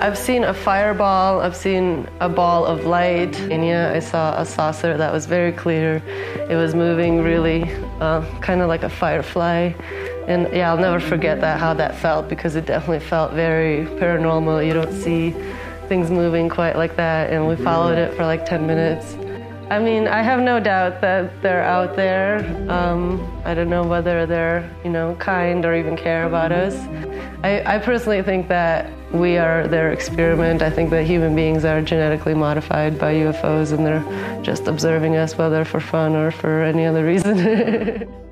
I've seen a fireball, I've seen a ball of light. In yeah, I saw a saucer that was very clear. It was moving really uh, kind of like a firefly. And yeah, I'll never forget that, how that felt, because it definitely felt very paranormal. You don't see things moving quite like that. And we followed it for like 10 minutes. I mean, I have no doubt that they're out there. Um, I don't know whether they're, you know, kind or even care about us. I, I personally think that we are their experiment. I think that human beings are genetically modified by UFOs and they're just observing us, whether for fun or for any other reason.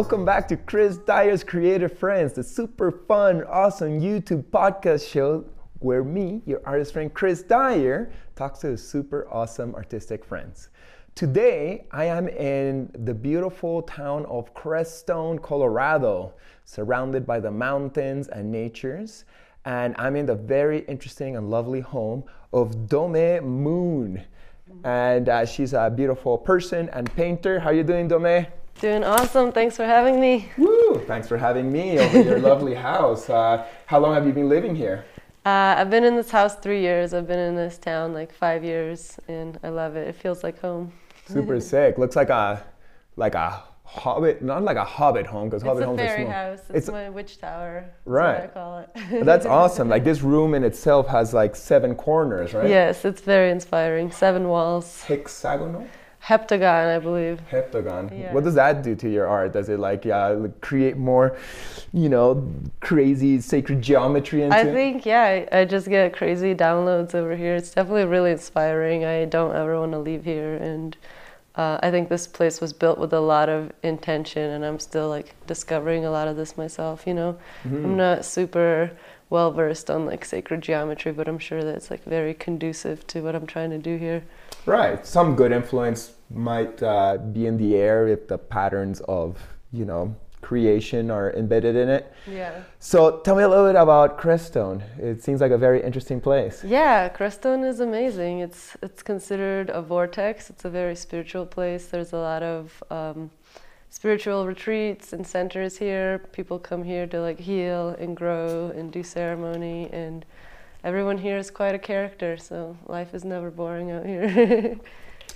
welcome back to Chris Dyer's Creative Friends, the super fun, awesome YouTube podcast show where me, your artist friend Chris Dyer, talks to his super awesome artistic friends. Today, I am in the beautiful town of Crestone, Colorado, surrounded by the mountains and natures. And I'm in the very interesting and lovely home of Dome Moon. And uh, she's a beautiful person and painter. How you doing, Dome? Doing awesome. Thanks for having me. Woo! Thanks for having me over your lovely house. Uh, how long have you been living here? Uh, I've been in this house three years. I've been in this town like five years, and I love it. It feels like home. Super sick. Looks like a like a hobbit, not like a hobbit home because hobbit homes are fairy small. house. It's, It's- my witch tower. That's Right. What I call it. That's awesome. Like this room in itself has like seven corners, right? Yes, it's very inspiring. Seven walls, Hexagonal, heptagon, I believe. heptagon. Yeah. What does that do to your art? Does it like yeah create more, you know, crazy sacred geometry into I think, yeah, I, I just get crazy downloads over here. It's definitely really inspiring. I don't ever want to leave here. And uh, I think this place was built with a lot of intention, and I'm still like discovering a lot of this myself, you know? Mm-hmm. I'm not super well versed on like sacred geometry, but I'm sure that it's like very conducive to what I'm trying to do here. Right. Some good influence might uh, be in the air if the patterns of, you know, creation are embedded in it. Yeah. So tell me a little bit about Crestone. It seems like a very interesting place. Yeah, Crestone is amazing. It's it's considered a vortex. It's a very spiritual place. There's a lot of um, spiritual retreats and centers here. People come here to like heal and grow and do ceremony, and everyone here is quite a character. So life is never boring out here.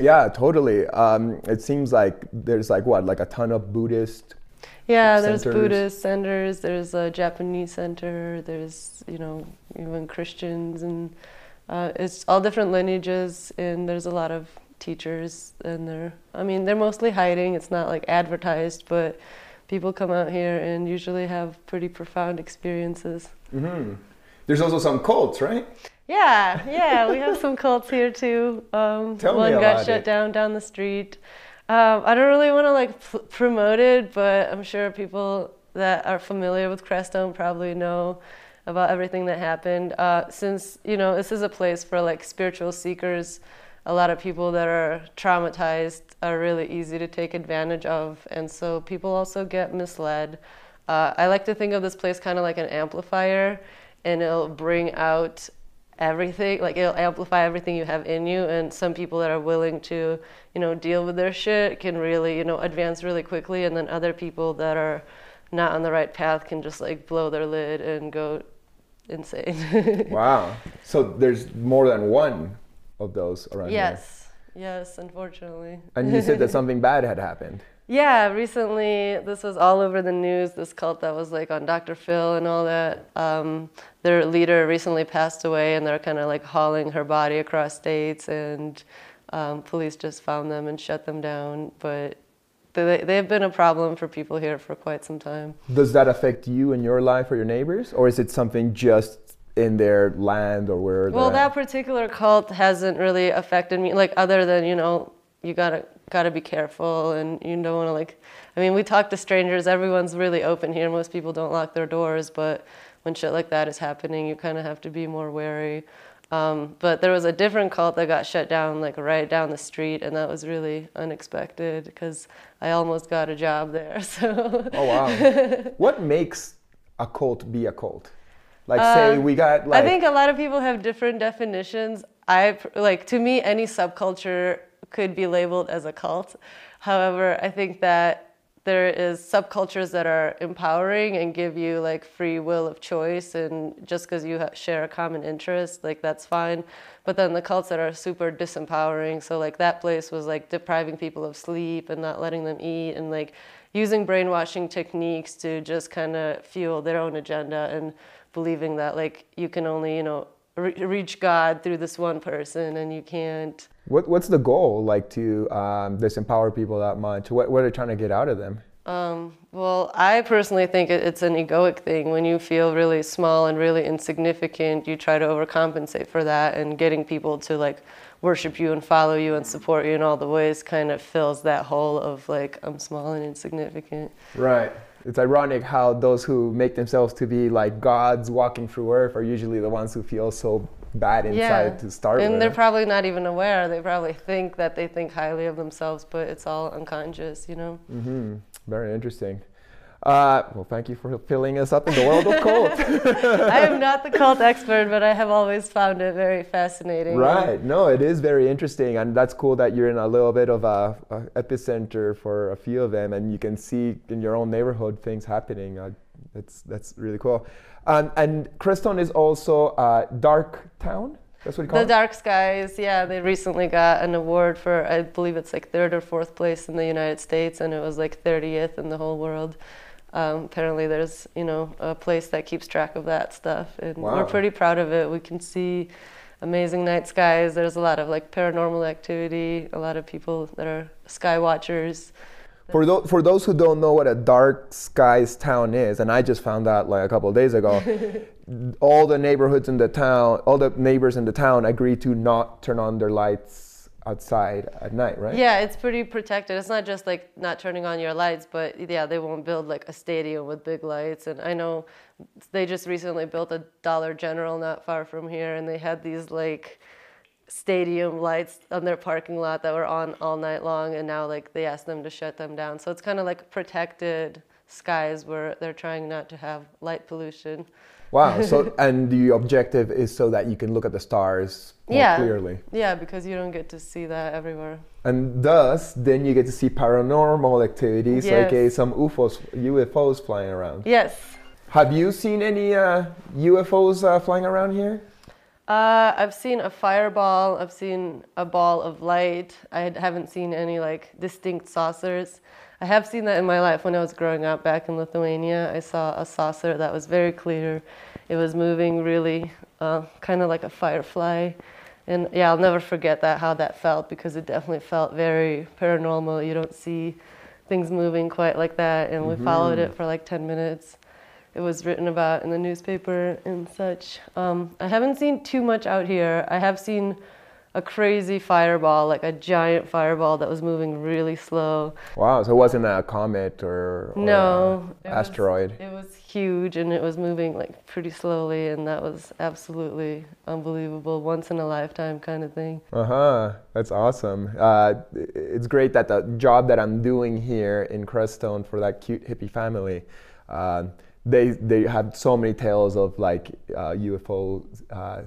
Yeah, totally. Um, it seems like there's like what, like a ton of Buddhist. yeah, there's Centers. Buddhist centers. There's a Japanese center. There's you know even Christians and uh, it's all different lineages and there's a lot of teachers and they're I mean they're mostly hiding. It's not like advertised, but people come out here and usually have pretty profound experiences. hmm There's also some cults, right? Yeah, yeah, we have some cults here too. Um, Tell me one got shut it. down down the street. Um, I don't really want to like pl- promote it, but I'm sure people that are familiar with Crestone probably know about everything that happened. Uh, since you know this is a place for like spiritual seekers, a lot of people that are traumatized are really easy to take advantage of, and so people also get misled. Uh, I like to think of this place kind of like an amplifier, and it'll bring out everything like it'll amplify everything you have in you and some people that are willing to you know deal with their shit can really you know advance really quickly and then other people that are not on the right path can just like blow their lid and go insane Wow. So there's more than one of those around here. yes yes unfortunately And you said that something bad had happened. Yeah, recently this was all over the news. This cult that was like on Dr. Phil and all that. Um, their leader recently passed away, and they're kind of like hauling her body across states, and um, police just found them and shut them down. But they they've been a problem for people here for quite some time. Does that affect you and your life or your neighbors? Or is it something just in their land or where Well, that at? particular cult hasn't really affected me, like other than you know you gotta gotta be careful, and you don't want to like. I mean, we talk to strangers. Everyone's really open here. Most people don't lock their doors, but when shit like that is happening, you kind of have to be more wary. Um, but there was a different cult that got shut down, like right down the street, and that was really unexpected because I almost got a job there. So Oh wow. what makes a cult be a cult? Like say um, we got like I think a lot of people have different definitions. I like to me any subculture could be labeled as a cult. However, I think that there is subcultures that are empowering and give you like free will of choice and just because you share a common interest like that's fine but then the cults that are super disempowering so like that place was like depriving people of sleep and not letting them eat and like using brainwashing techniques to just kind of fuel their own agenda and believing that like you can only you know re- reach god through this one person and you can't what, what's the goal like to um, disempower people that much? What, what are they trying to get out of them? Um, well, I personally think it's an egoic thing. When you feel really small and really insignificant, you try to overcompensate for that, and getting people to like worship you and follow you and support you in all the ways kind of fills that hole of like I'm small and insignificant. Right. It's ironic how those who make themselves to be like gods walking through earth are usually the ones who feel so bad inside to start with. and with. they're probably not even aware. They probably think that they think highly of themselves, but it's all unconscious, you know. Mm-hmm. Very interesting. Uh, well, thank you for filling us up in the world of cult. I am not the cult expert, but I have always found it very fascinating. right. No, it is very interesting, and that's cool that you're in a little bit of a, a epicenter for a few of them, and you can see in your own neighborhood things happening. Uh, that's that's really cool. Um, and Crestone is also a dark town. That's what you call The it. Dark Skies, yeah, they recently got an award for, I believe it's like third or fourth place in the United States, and it was like 30th in the whole world. Um, apparently, there's you know a place that keeps track of that stuff, and Wow. we're pretty proud of it. We can see amazing night skies. There's a lot of like paranormal activity. A lot of people that are sky watchers. For those, for those who don't know what a dark skies town is, and I just found out like a couple of days ago, all the neighborhoods in the town, all the neighbors in the town agree to not turn on their lights outside at night, right? Yeah, it's pretty protected. It's not just like not turning on your lights, but yeah, they won't build like a stadium with big lights. And I know they just recently built a Dollar General not far from here, and they had these like stadium lights on their parking lot that were on all night long, and now like they asked them to shut them down. So it's kind of like protected skies where they're trying not to have light pollution. Wow. So, and the objective is so that you can look at the stars more Yeah. clearly. Yeah, because you don't get to see that everywhere. And thus, then you get to see paranormal activities, like uh, some UFOs, UFOs flying around. Yes. Have you seen any uh, UFOs uh, flying around here? Uh, I've seen a fireball. I've seen a ball of light. I haven't seen any like distinct saucers. I have seen that in my life when I was growing up back in Lithuania. I saw a saucer that was very clear. It was moving really, uh, kind of like a firefly. And yeah, I'll never forget that how that felt because it definitely felt very paranormal. You don't see things moving quite like that. And we followed it for like 10 minutes it was written about in the newspaper and such. Um, I haven't seen too much out here. I have seen a crazy fireball, like a giant fireball that was moving really slow. Wow, so it wasn't a comet or, or No, it was- asteroid. It was huge and it was moving like pretty slowly, and that was absolutely unbelievable, once in a lifetime kind of thing. Uh huh. That's awesome. Uh, it's great that the job that I'm doing here in Crestone for that cute hippie family, uh, they they have so many tales of like uh, UFO. Uh,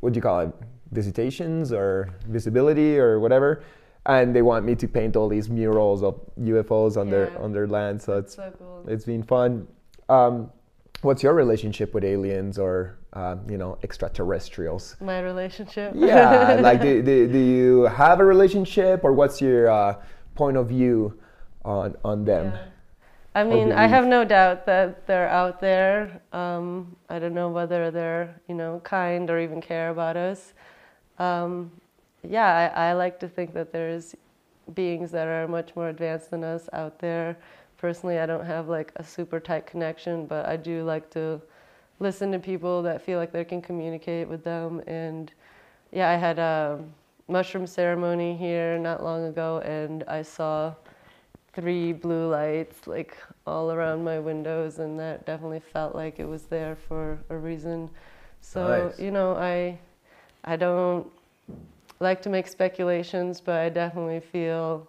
what do you call it? Visitations or visibility or whatever. And they want me to paint all these murals of UFOs on their on their land. So it's So cool. it's been fun. Um, what's your relationship with aliens or uh, you know extraterrestrials? My relationship. yeah like do, do, do you have a relationship or what's your uh, point of view on on them Yeah. I mean, I have no doubt that they're out there. Um, I don't know whether they're, you know, kind or even care about us. Um, yeah, I, I like to think that there's beings that are much more advanced than us out there. Personally, I don't have like a super tight connection, but I do like to listen to people that feel like they can communicate with them. And yeah, I had a mushroom ceremony here not long ago, and I saw three blue lights like all around my windows, and that definitely felt like it was there for a reason. So Nice. you know, I I don't like to make speculations, but I definitely feel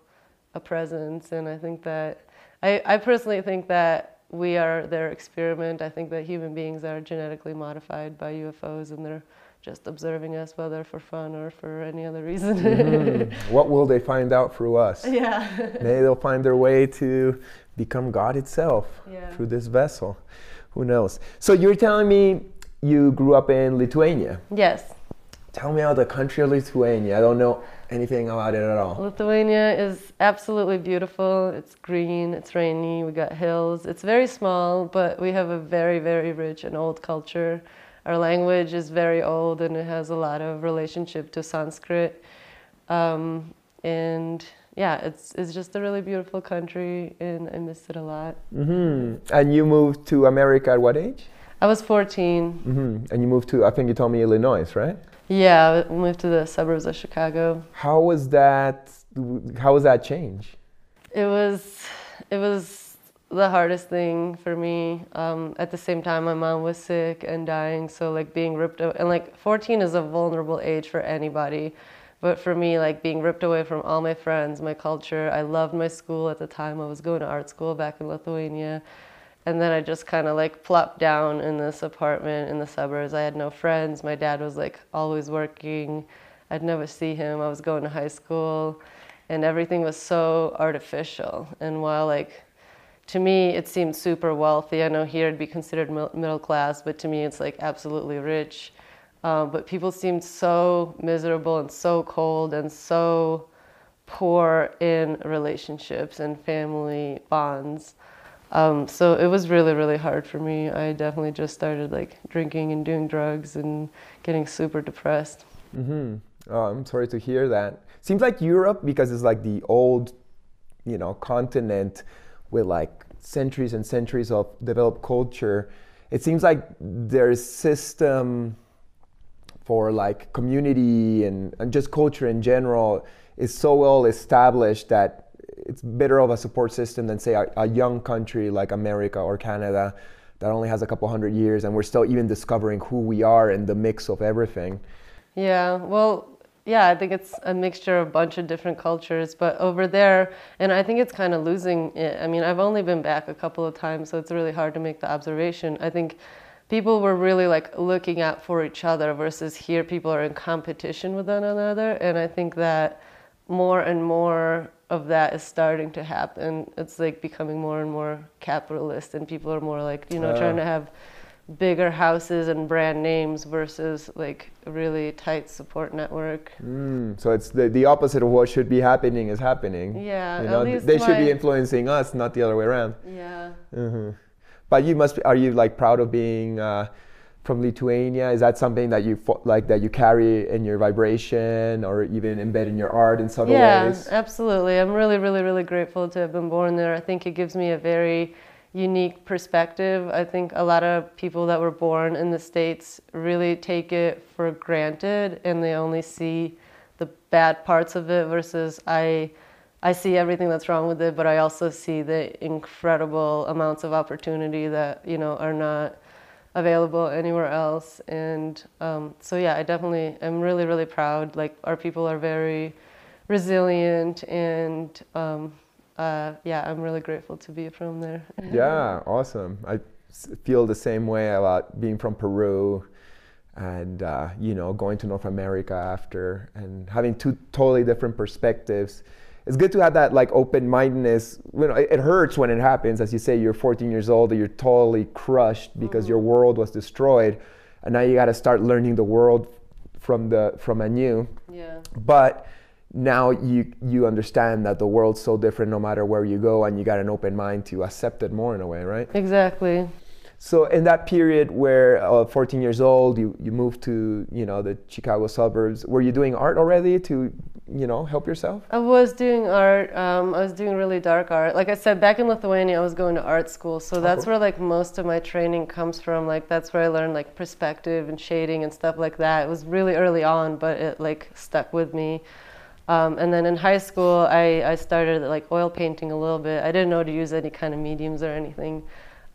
a presence, and I think that I, I personally think that we are their experiment. I think that human beings are genetically modified by UFOs, and they're just observing us, whether for fun or for any other reason. Mm. what will they find out through us? yeah. Maybe they'll find their way to become God itself Yeah. through this vessel. Who knows? So you're telling me you grew up in Lithuania. Yes. Tell me about the country of Lithuania. I don't know anything about it at all. Lithuania is absolutely beautiful. It's green, it's rainy, we got hills. It's very small, but we have a very, very rich and old culture. Our language is very old and it has a lot of relationship to Sanskrit. Um, and yeah, it's, it's just a really beautiful country and I miss it a lot. hmm And you moved to America at what age? I was 14. hmm And you moved to, I think you told me Illinois, right? Yeah, I moved to the suburbs of Chicago. How was that? How was that change? It was it was the hardest thing for me. Um, at the same time, my mom was sick and dying, so like being ripped away, and like 14 is a vulnerable age for anybody. But for me, like being ripped away from all my friends, my culture, I loved my school at the time. I was going to art school back in Lithuania. And then I just kind of like plopped down in this apartment in the suburbs. I had no friends. My dad was like always working. I'd never see him. I was going to high school and everything was so artificial. And while like to me it seemed super wealthy, I know here it'd be considered middle class, but to me it's like absolutely rich. Um, but people seemed so miserable and so cold and so poor in relationships and family bonds. Um, so it was really, really hard for me. I definitely just started like drinking and doing drugs and getting super depressed. hmm Oh, I'm sorry to hear that. Seems like Europe, because it's like the old, you know, continent with like centuries and centuries of developed culture. It seems like their system for like community and, and just culture in general is so well established that it's better of a support system than say a, a young country like America or Canada that only has a couple hundred years and we're still even discovering who we are in the mix of everything. Yeah, well, yeah, I think it's a mixture of a bunch of different cultures, but over there, and I think it's kind of losing it. I mean, I've only been back a couple of times, so it's really hard to make the observation. I think people were really like looking out for each other versus here people are in competition with one another, and I think that more and more of that is starting to happen. It's like becoming more and more capitalist, and people are more like, you know, Ah. trying to have bigger houses and brand names versus like a really tight support network. Mm, so it's the, the opposite of what should be happening is happening. Yeah, You at know, least they should be influencing us, not the other way around. Yeah. hmm But you must. Be, are you like proud of being uh, from Lithuania? Is that something that you like that you carry in your vibration or even embed in your art in subtle Yeah, ways? absolutely. I'm really, really, really grateful to have been born there. I think it gives me a very unique perspective. I think a lot of people that were born in the States really take it for granted and they only see the bad parts of it versus I I see everything that's wrong with it, but I also see the incredible amounts of opportunity that, you know, are not available anywhere else. And um, so, yeah, I definitely am really, really proud. Like, our people are very resilient, and um, uh, yeah, I'm really grateful to be from there. Yeah, awesome. I feel the same way about being from Peru and uh, you know going to North America after and having two totally different perspectives. It's good to have that like open-mindedness. You know, it, it hurts when it happens. As you say, you're 14 years old and you're totally crushed because your mm-hmm. world was destroyed, and now you got to start learning the world from the from anew Yeah. but now you you understand that the world's so different no matter where you go and you got an open mind to accept it more in a way right Exactly. So in that period where uh, 14 years old, you, you moved to you know the Chicago suburbs. Were you doing art already to you know help yourself? I was doing art. Um, I was doing really dark art. Like I said, back in Lithuania, I was going to art school, so that's cool. where like most of my training comes from. Like that's where I learned like perspective and shading and stuff like that. It was really early on, but it like stuck with me. Um, and then in high school, I, I started like oil painting a little bit. I didn't know to use any kind of mediums or anything.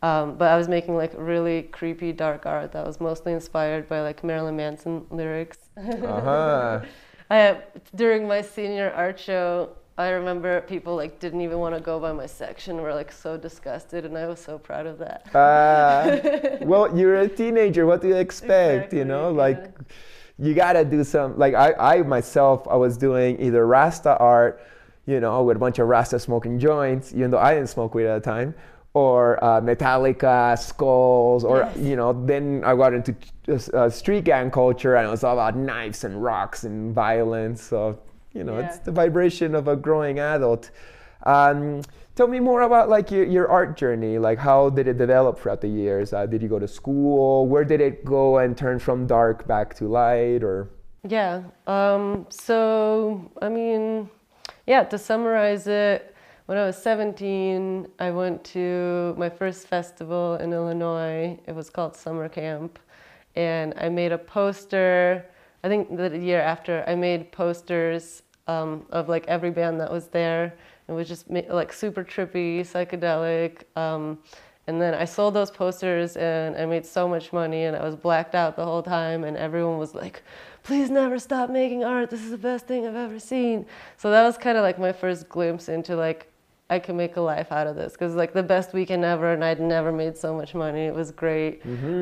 Um, but I was making like really creepy dark art that was mostly inspired by like Marilyn Manson lyrics. Uh-huh. I, during my senior art show, I remember people like didn't even want to go by my section. Were like so disgusted, and I was so proud of that. Uh, well, you're a teenager. What do you expect? you know, like yeah. you gotta do some. Like I, I myself, I was doing either Rasta art, you know, with a bunch of Rasta smoking joints, even though I didn't smoke weed at the time, or uh, Metallica, skulls, or Yes. you know. Then I got into uh, street gang culture, and it was all about knives and rocks and violence. So you know, it's the vibration of a growing adult. Um, tell me more about like your, your art journey. Like how did it develop throughout the years? Uh, did you go to school? Where did it go and turn from dark back to light? Or Yeah. Um, so, I mean, yeah, to summarize it, when I was 17, I went to my first festival in Illinois. It was called Summer Camp. And I made a poster. I think the year after, I made posters um, of like every band that was there. It was just like super trippy, psychedelic. Um, and then I sold those posters and I made so much money and I was blacked out the whole time and everyone was like, please never stop making art. This is the best thing I've ever seen. So that was kind of like my first glimpse into like, I can make a life out of this because like the best weekend ever and I'd never made so much money. It was great.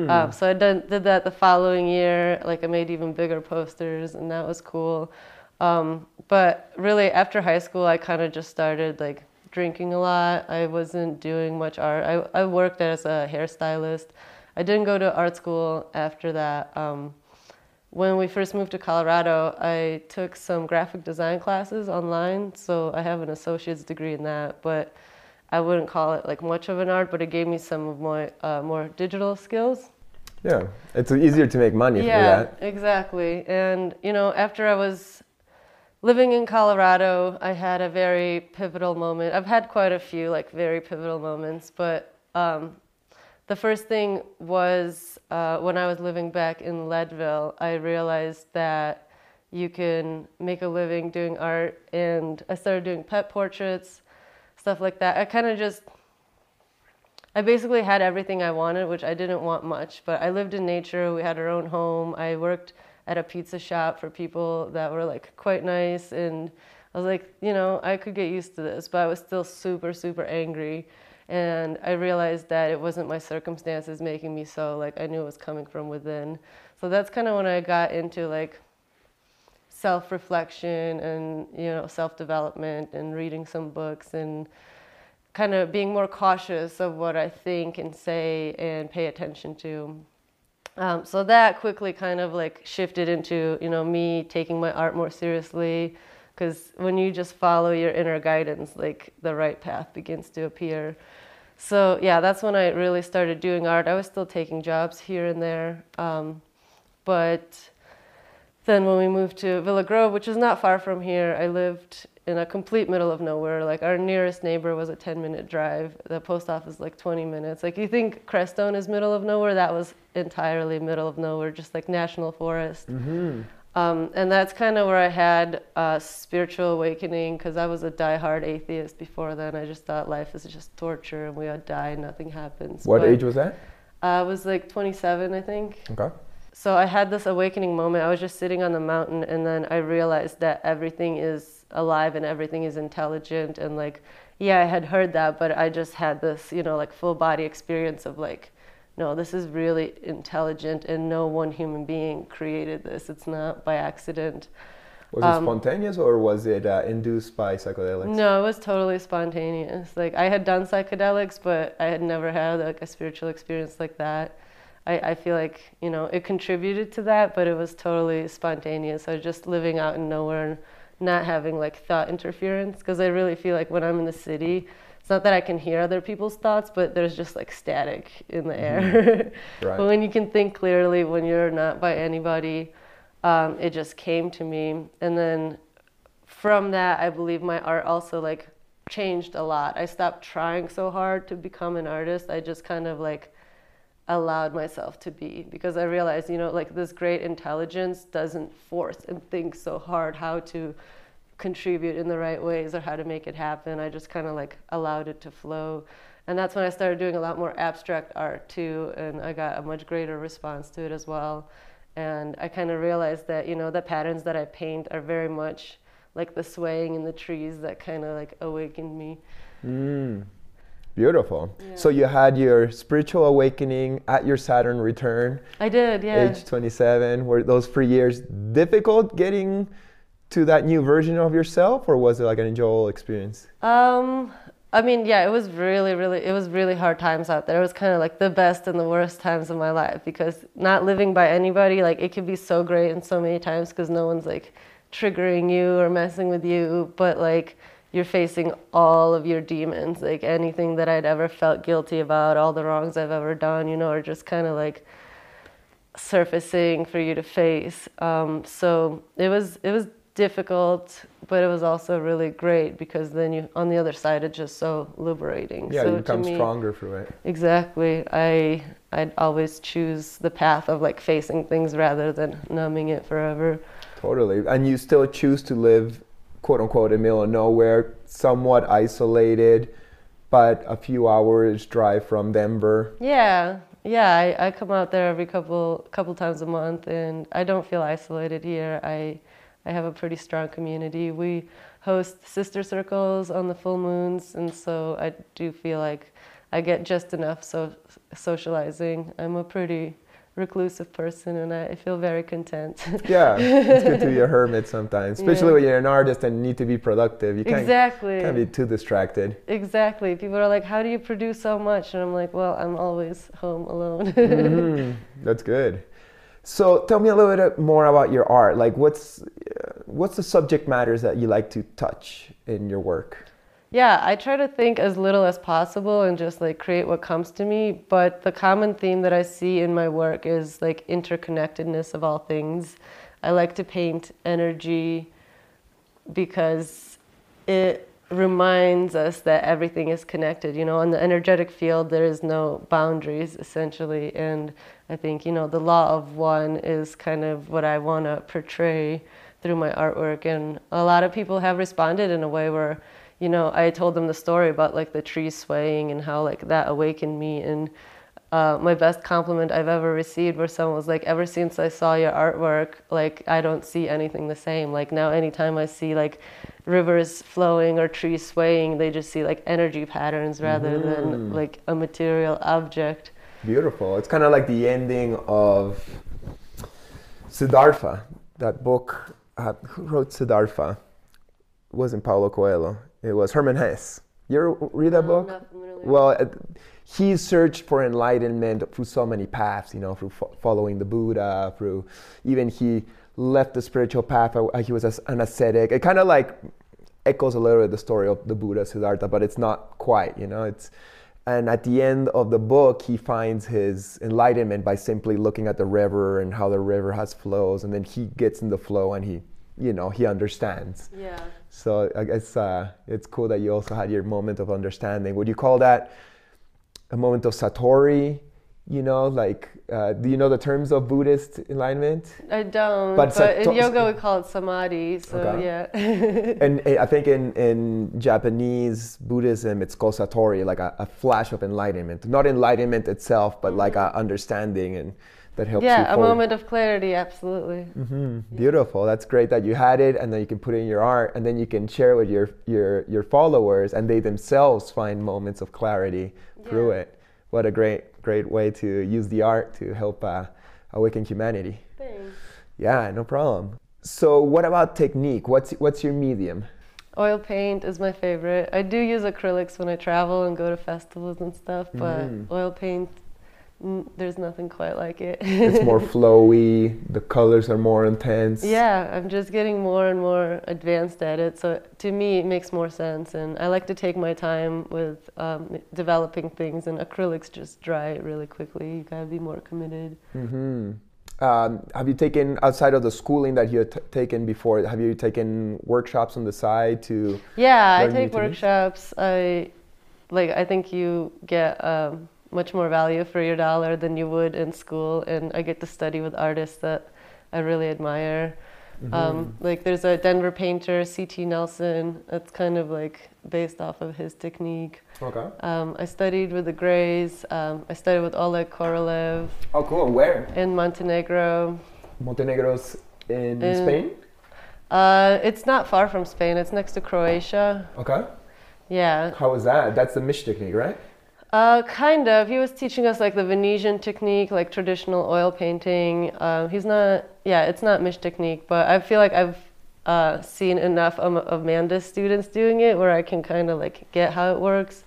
Um, so I done, did that the following year. Like I made even bigger posters and that was cool. Um, but really after high school, I kind of just started like drinking a lot. I wasn't doing much art. I, I worked as a hairstylist. I didn't go to art school after that. Um, when we first moved to Colorado, I took some graphic design classes online. So I have an associate's degree in that, but I wouldn't call it like much of an art, but it gave me some of my uh, more digital skills. yeah, it's easier to make money Yeah, for that. exactly. And you know, after I was living in Colorado, I had a very pivotal moment. I've had quite a few like very pivotal moments, but um, the first thing was uh, when I was living back in Leadville, I realized that you can make a living doing art, and I started doing pet portraits, stuff like that. I kind of just I basically had everything I wanted, which I didn't want much, but I lived in nature. We had our own home. I worked at a pizza shop for people that were like quite nice. And I was like, you know, I could get used to this, but I was still super, super angry. And I realized that it wasn't my circumstances making me so, like, I knew it was coming from within. So that's kind of when I got into like self reflection and, you know, self development and reading some books and kind of being more cautious of what I think and say and pay attention to. Um, so that quickly kind of like shifted into you know me taking my art more seriously, because when you just follow your inner guidance, like the right path begins to appear. So yeah, that's when I really started doing art. I was still taking jobs here and there, um, but then when we moved to Villa Grove, which is not far from here, I lived in a complete middle of nowhere. Like our nearest neighbor was a 10 minute drive. The post office like 20 minutes. Like you think Crestone is middle of nowhere, that was entirely middle of nowhere, just like national forest. Um, and that's kind of where I had a spiritual awakening because I was a diehard atheist before then. I just thought life is just torture and we all die and nothing happens. What But, age was that? I was like 27, I think. Okay. So I had this awakening moment. I was just sitting on the mountain, and then I realized that everything is alive and everything is intelligent. And like, yeah, I had heard that, but I just had this, you know, like full body experience of like, no, this is really intelligent, and no one human being created this. It's not by accident. Was it spontaneous or was it uh, induced by psychedelics? No, it was totally spontaneous. Like I had done psychedelics, but I had never had like a spiritual experience like that. I, I feel like you know it contributed to that, but it was totally spontaneous. I was just living out in nowhere, and not having like thought interference because I really feel like when I'm in the city, not that I can hear other people's thoughts, but there's just like static in the air. Right. but when you can think clearly, when you're not by anybody, um, it just came to me. And then from that, I believe my art also like changed a lot. I stopped trying so hard to become an artist. I just kind of like allowed myself to be because I realized, you know, like this great intelligence doesn't force and think so hard how to contribute in the right ways or how to make it happen. I just kind of like allowed it to flow. And that's when I started doing a lot more abstract art too, and I got a much greater response to it as well. And I kind of realized that, you know, the patterns that I paint are very much like the swaying in the trees that kind of like awakened me. Mm. Beautiful. So you had your spiritual awakening at your Saturn return, I did, yeah. age 27. Were those three years difficult getting to that new version of yourself, or was it like an enjoyable experience? Um, I mean, yeah, it was really, really, it was really hard times out there. It was kind of like the best and the worst times of my life because not living by anybody, like it could be so great in so many times because no one's like triggering you or messing with you, but like you're facing all of your demons, like anything that I'd ever felt guilty about, all the wrongs I've ever done, you know, are just kind of like surfacing for you to face. Um, so it was it was difficult, but it was also really great because then you on the other side it's just so liberating. Yeah, so you become me- stronger through it. Exactly. I I'd always choose the path of like facing things rather than numbing it forever. Totally. And you still choose to live, quote unquote, in the middle of nowhere, somewhat isolated, but a few hours drive from Denver. Yeah, yeah. I, I come out there every couple couple times a month, and I don't feel isolated here. I I have a pretty strong community. We host sister circles on the full moons, and so I do feel like I get just enough so socializing. I'm a pretty reclusive person, and I feel very content. Yeah, it's good to be a hermit sometimes, especially Yeah. when you're an artist and need to be productive. You can't, exactly. can't be too distracted. Exactly. People are like, "How do you produce so much?" And I'm like, "Well, I'm always home alone." Mhm. That's good. So tell me a little bit more about your art. Like, what's uh, what's the subject matters that you like to touch in your work? Yeah, I try to think as little as possible and just like create what comes to me. But the common theme that I see in my work is like interconnectedness of all things. I like to paint energy because it reminds us that everything is connected. You know, in the energetic field, there is no boundaries essentially. And I think, you know, the law of one is kind of what I want to portray through my artwork. And a lot of people have responded in a way where, you know, I told them the story about like the trees swaying and how like that awakened me. And uh, my best compliment I've ever received where someone was like, ever since I saw your artwork, like I don't see anything the same. Like now, anytime I see like rivers flowing or trees swaying, they just see like energy patterns rather than like a material object. Beautiful. It's kind of like the ending of Siddhartha, that book. Uh, who wrote Siddhartha? It wasn't Paulo Coelho. It was Hermann Hesse. You ever read that book? familiar. Well, uh, he searched for enlightenment through so many paths, you know, through fo- following the Buddha, through even he left the spiritual path. uh, He was an ascetic. It kind of like echoes a little bit the story of the Buddha Siddhartha, but it's not quite, you know. It's and at the end of the book, he finds his enlightenment by simply looking at the river and how the river has flows, and then he gets in the flow and he, you know, he understands. Yeah. So I guess uh, it's cool that you also had your moment of understanding. Would you call that a moment of satori? You know, like, uh, do you know the terms of Buddhist enlightenment? I don't. But But, in yoga, we call it samadhi. So Okay. yeah. And uh, I think in, in Japanese Buddhism, it's called satori, like a, a flash of enlightenment. Not enlightenment itself, but like a understanding and that helps you Mm-hmm. yeah, a moment of clarity, absolutely. hmm Beautiful. That's great that you had it, and then you can put it in your art, and then you can share it with your your your followers, and they themselves find moments of clarity through it. What a great great way to use the art to help uh, awaken humanity. Thanks. Yeah, no problem. So, what about technique? What's what's your medium? Oil paint is my favorite. I do use acrylics when I travel and go to festivals and stuff, but Mhm. oil paint there's nothing quite like it. It's more flowy. The colors are more intense. Yeah, I'm just getting more and more advanced at it. So to me, it makes more sense. And I like to take my time with um, developing things, and acrylics just dry really quickly. You gotta be more committed. hmm Um, have you taken outside of the schooling that you had t- taken before? Have you taken workshops on the side to? Yeah, I take workshops. I like. I think you get um, much more value for your dollar than you would in school, and I get to study with artists that I really admire. Mm-hmm. Um, like there's a Denver painter, C.T. Nelson. That's kind of like based off of his technique. Okay. Um, I studied with the Greys. Um, I studied with Oleg Korolev Oh, cool. Where? in Montenegro. Montenegro's in In- Spain. Uh, it's not far from Spain. It's next to Croatia. Okay. Yeah. How was that? That's the Mische technique, right? Uh, kind of. He was teaching us like the Venetian technique, like traditional oil painting. Um, he's not, yeah, it's not Mische technique, but I feel like I've uh, seen enough of Amanda's students doing it where I can kind of like get how it works.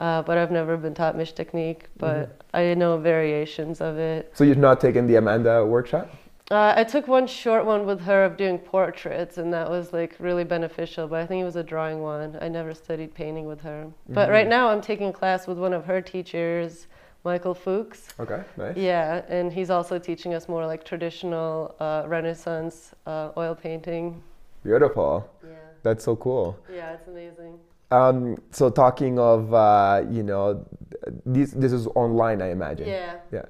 Uh, but I've never been taught Mische technique, but I know variations of it. So you've not taken the Amanda workshop? Uh, I took one short one with her of doing portraits, and that was like really beneficial. But I think it was a drawing one. I never studied painting with her. But right now, I'm taking a class with one of her teachers, Michael Fuchs. Okay, nice. Yeah, and he's also teaching us more like traditional uh, Renaissance uh, oil painting. Beautiful. Yeah, That's so cool. yeah, it's amazing. Um, so talking of, uh, you know, this this is online, I imagine. Yeah. Yeah.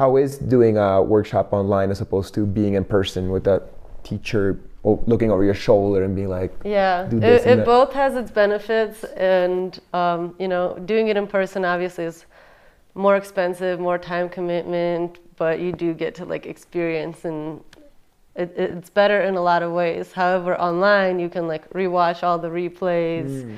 How is doing a workshop online as opposed to being in person with a teacher looking over your shoulder and being like, Yeah, do this it, it both has its benefits, and um, you know, doing it in person obviously is more expensive, more time commitment, but you do get to like experience and. It, it's better in a lot of ways. However, online you can like rewatch all the replays, Mm.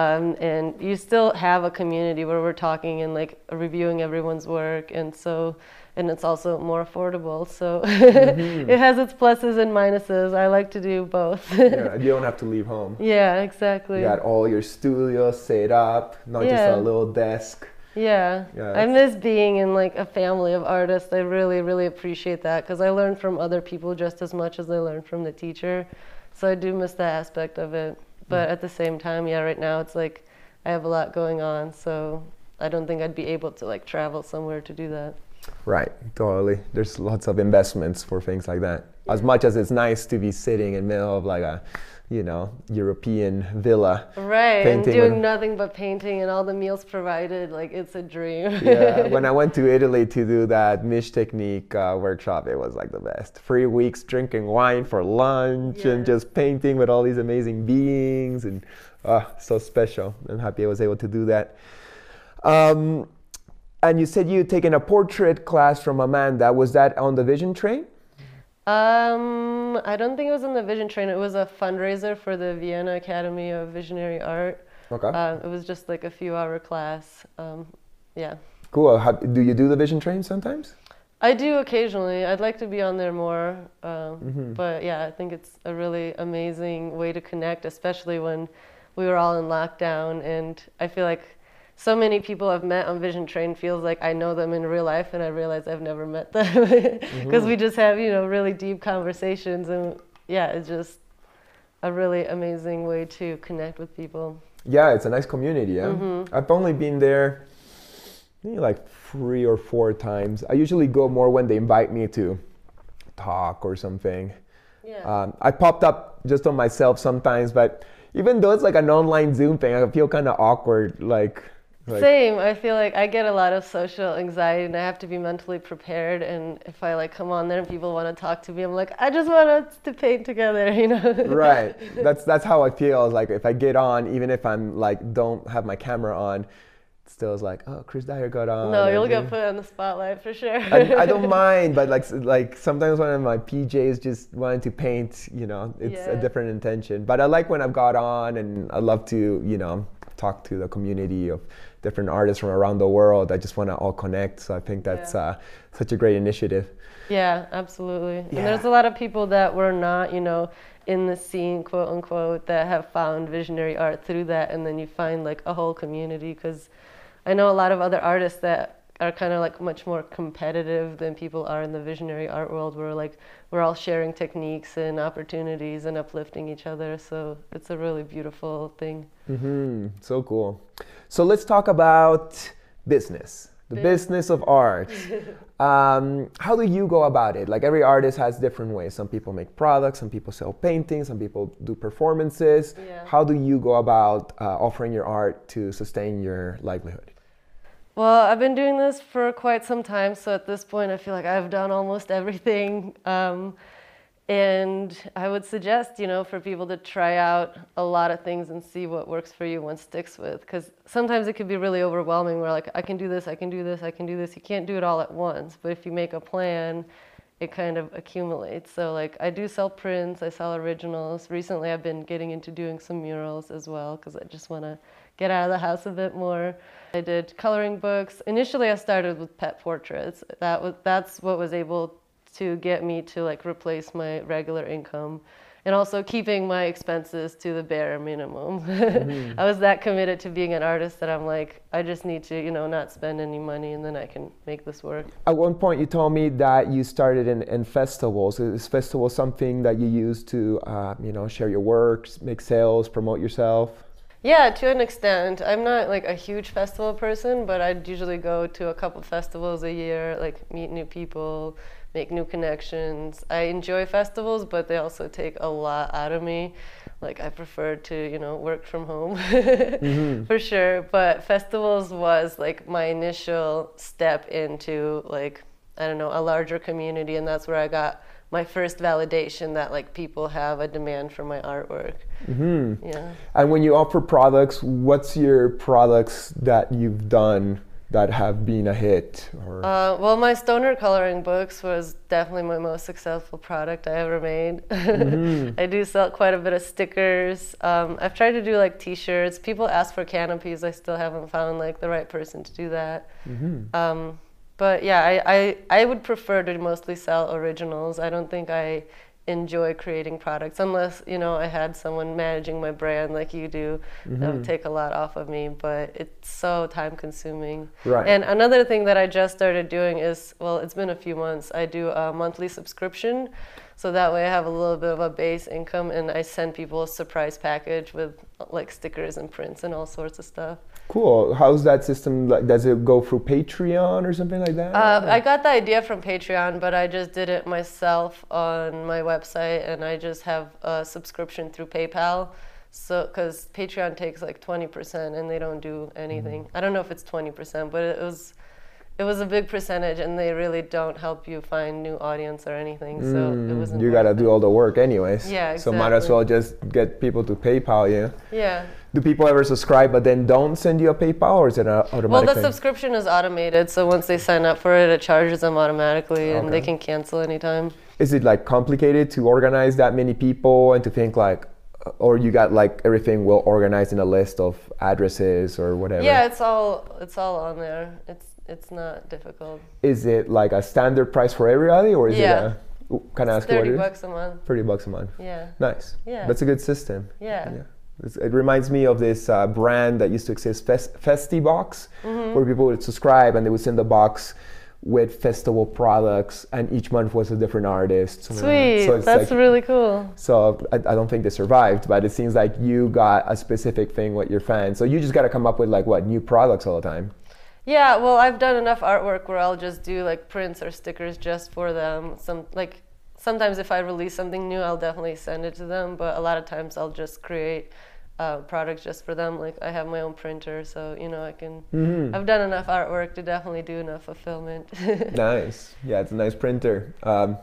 um, and you still have a community where we're talking and like reviewing everyone's work, and so and it's also more affordable. So it mm-hmm. has its pluses and minuses. I like to do both. yeah, you don't have to leave home. Yeah, exactly. You got all your studio set up, not Yeah. just a little desk. Yeah. Yeah, I miss being in like a family of artists. I really, really appreciate that because I learn from other people just as much as I learn from the teacher. So I do miss that aspect of it. But mm. at the same time, yeah, right now it's like I have a lot going on, so I don't think I'd be able to like travel somewhere to do that. Right, totally. There's lots of investments for things like that. As much as it's nice to be sitting in the middle of like a, you know, European villa. Right, and doing nothing but painting and all the meals provided, like it's a dream. yeah, when I went to Italy to do that Mische technique uh, workshop, it was like the best. Three weeks drinking wine for lunch and just painting with all these amazing beings, and uh, so special. I'm happy I was able to do that. Um, and you said you had taken a portrait class from Amanda. Was that on the Vision Train? Um, I don't think it was on the Vision Train. It was a fundraiser for the Vienna Academy of Visionary Art. Okay. Um, it was just like a few hour class. Um, yeah. cool. How, do you do the Vision Train sometimes? I do occasionally. I'd like to be on there more. Um, Mm-hmm. But yeah, I think it's a really amazing way to connect, especially when we were all in lockdown. And I feel like so many people I've met on Vision Train feels like I know them in real life, and I realize I've never met them because we just have you know really deep conversations, and yeah, it's just a really amazing way to connect with people. Yeah, it's a nice community. Yeah, Mm-hmm. I've only been there maybe like three or four times. I usually go more when they invite me to talk or something. Yeah. Um, I popped up just on myself sometimes, but even though it's like an online Zoom thing, I feel kind of awkward. Like, like Same. I feel like I get a lot of social anxiety and I have to be mentally prepared. And if I like come on there and people want to talk to me, I'm like, I just want us to paint together, you know? right. That's that's how I feel. Like if I get on, even if I'm like don't have my camera on, it still is like, oh, Chris Dyer got on. No, you'll get put on the spotlight for sure. I, I don't mind, but like like sometimes when my PJs just wanting to paint, you know, it's a different intention. But I like when I've got on, and I love to, you know, talk to the community of different artists from around the world. I just want to all connect. So I think that's Yeah. uh, such a great initiative. Yeah, absolutely. Yeah. And there's a lot of people that were not, you know, in the scene, quote unquote, that have found visionary art through that. And then you find like a whole community because I know a lot of other artists that are kind of like much more competitive than people are in the visionary art world where like we're all sharing techniques and opportunities and uplifting each other so it's a really beautiful thing hmm So cool. So let's talk about business, the business of art. um, how do you go about it? Like every artist has different ways. Some people make products, some people sell paintings, some people do performances. Yeah. How do you go about uh, offering your art to sustain your livelihood? Well, I've been doing this for quite some time, so at this point, I feel like I've done almost everything. Um, and I would suggest, you know, for people to try out a lot of things and see what works for you, what sticks with. Because sometimes it can be really overwhelming. Where like I can do this, I can do this, I can do this. You can't do it all at once. But if you make a plan, it kind of accumulates. So like I do sell prints, I sell originals. Recently, I've been getting into doing some murals as well because I just want to get out of the house a bit more. I did coloring books. Initially, I started with pet portraits. That was that's what was able to get me to like replace my regular income and also keeping my expenses to the bare minimum. I was that committed to being an artist that I'm like I just need to, you know, not spend any money and then I can make this work. At one point, you told me that you started in, in festivals. Is festival something that you use to, uh, you know, share your works, make sales, promote yourself? Yeah, to an extent. I'm not like a huge festival person, but I'd usually go to a couple festivals a year, like meet new people, make new connections. I enjoy festivals, but they also take a lot out of me. Like I prefer to, you know, work from home mm-hmm. for sure. But festivals was like my initial step into like I don't know a larger community, and that's where I got my first validation that like people have a demand for my artwork. Mm-hmm. Yeah. And when you offer products, what's your products that you've done that have been a hit? Or Uh, well, my stoner coloring books was definitely my most successful product I ever made. I do sell quite a bit of stickers. Um, I've tried to do like T-shirts. People ask for canopies. I still haven't found like the right person to do that. Um, but yeah, I, I I would prefer to mostly sell originals. I don't think I enjoy creating products unless you know I had someone managing my brand like you do. That would mm-hmm. take a lot off of me. But it's so time consuming. Right. And another thing that I just started doing is, well, it's been a few months. I do a monthly subscription, so that way I have a little bit of a base income, and I send people a surprise package with like stickers and prints and all sorts of stuff. Cool. How's that system? Like, does it go through Patreon or something like that? Uh, I got the idea from Patreon, but I just did it myself on my website, and I just have a subscription through PayPal. So, because Patreon takes like twenty percent, and they don't do anything. I don't know if it's twenty percent, but it was, it was a big percentage, and they really don't help you find new audience or anything. So it wasn't. you gotta do all the work anyways. Yeah, exactly. So might as well just get people to PayPal you. Yeah. Do people ever subscribe but then don't send you a PayPal, or is it an automatic Well, the thing? subscription is automated, so once they sign up for it, it charges them automatically, and they can cancel anytime. is it like complicated to organize that many people and to think like, uh, or you got like everything well organized in a list of addresses or whatever? Yeah, it's all it's all on there. It's it's not difficult. Is it like a standard price for everybody, or is Yeah. it a? Can I ask you what Thirty bucks a month. Thirty bucks a month. Yeah. Nice. Yeah. That's a good system. Yeah. It's- It reminds me of this uh, brand that used to exist, Fest- Festibox, Mm-hmm. where people would subscribe and they would send a box with festival products, and each month was a different artist. something like that. Sweet. So That's like- really cool. So I, I don't think they survived, but it seems like you got a specific thing with your fans. So you just got to come up with like what new products all the time. Yeah, well, I've done enough artwork where I'll just do like prints or stickers just for them. Some like sometimes if I release something new, I'll definitely send it to them. But a lot of times I'll just create uh, products just for them. Like I have my own printer, so you know I can. Mm-hmm. I've done enough artwork to definitely do enough fulfillment. nice. Yeah, it's a nice printer. Um,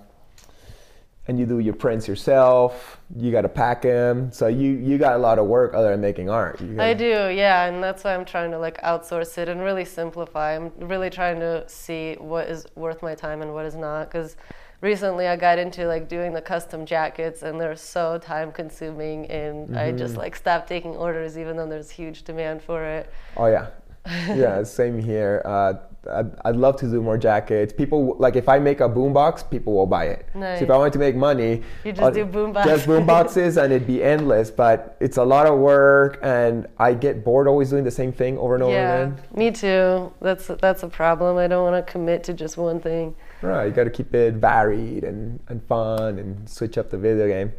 and you do your prints yourself. You got to pack them. So you you got a lot of work other than making art. I gotta- do, yeah, and that's why I'm trying to like outsource it and really simplify. I'm really trying to see what is worth my time and what is not. Because recently I got into like doing the custom jackets, and they're so time consuming, and I just like stopped taking orders even though there's huge demand for it. Oh yeah, yeah. Same here. Uh, I'd, I'd love to do more jackets. People like if I make a boombox, people will buy it. Nice. So if I wanted to make money, You just I'd- do Just boxes. boom boxes, and it'd be endless. But it's a lot of work, and I get bored always doing the same thing over and over yeah, again. me too. That's that's a problem. I don't want to commit to just one thing. Right, you got to keep it varied and, and fun and switch up the video game.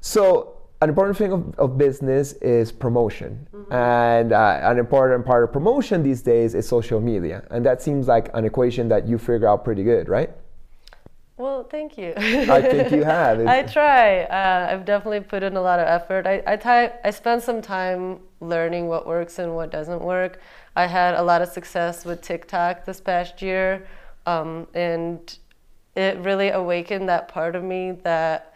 So, an important thing of, of business is promotion. And uh, an important part of promotion these days is social media. And that seems like an equation that you figure out pretty good, right? Well, thank you. I think you have. I try. Uh, I've definitely put in a lot of effort. I I, I spent some time learning what works and what doesn't work. I had a lot of success with TikTok this past year, um, and it really awakened that part of me that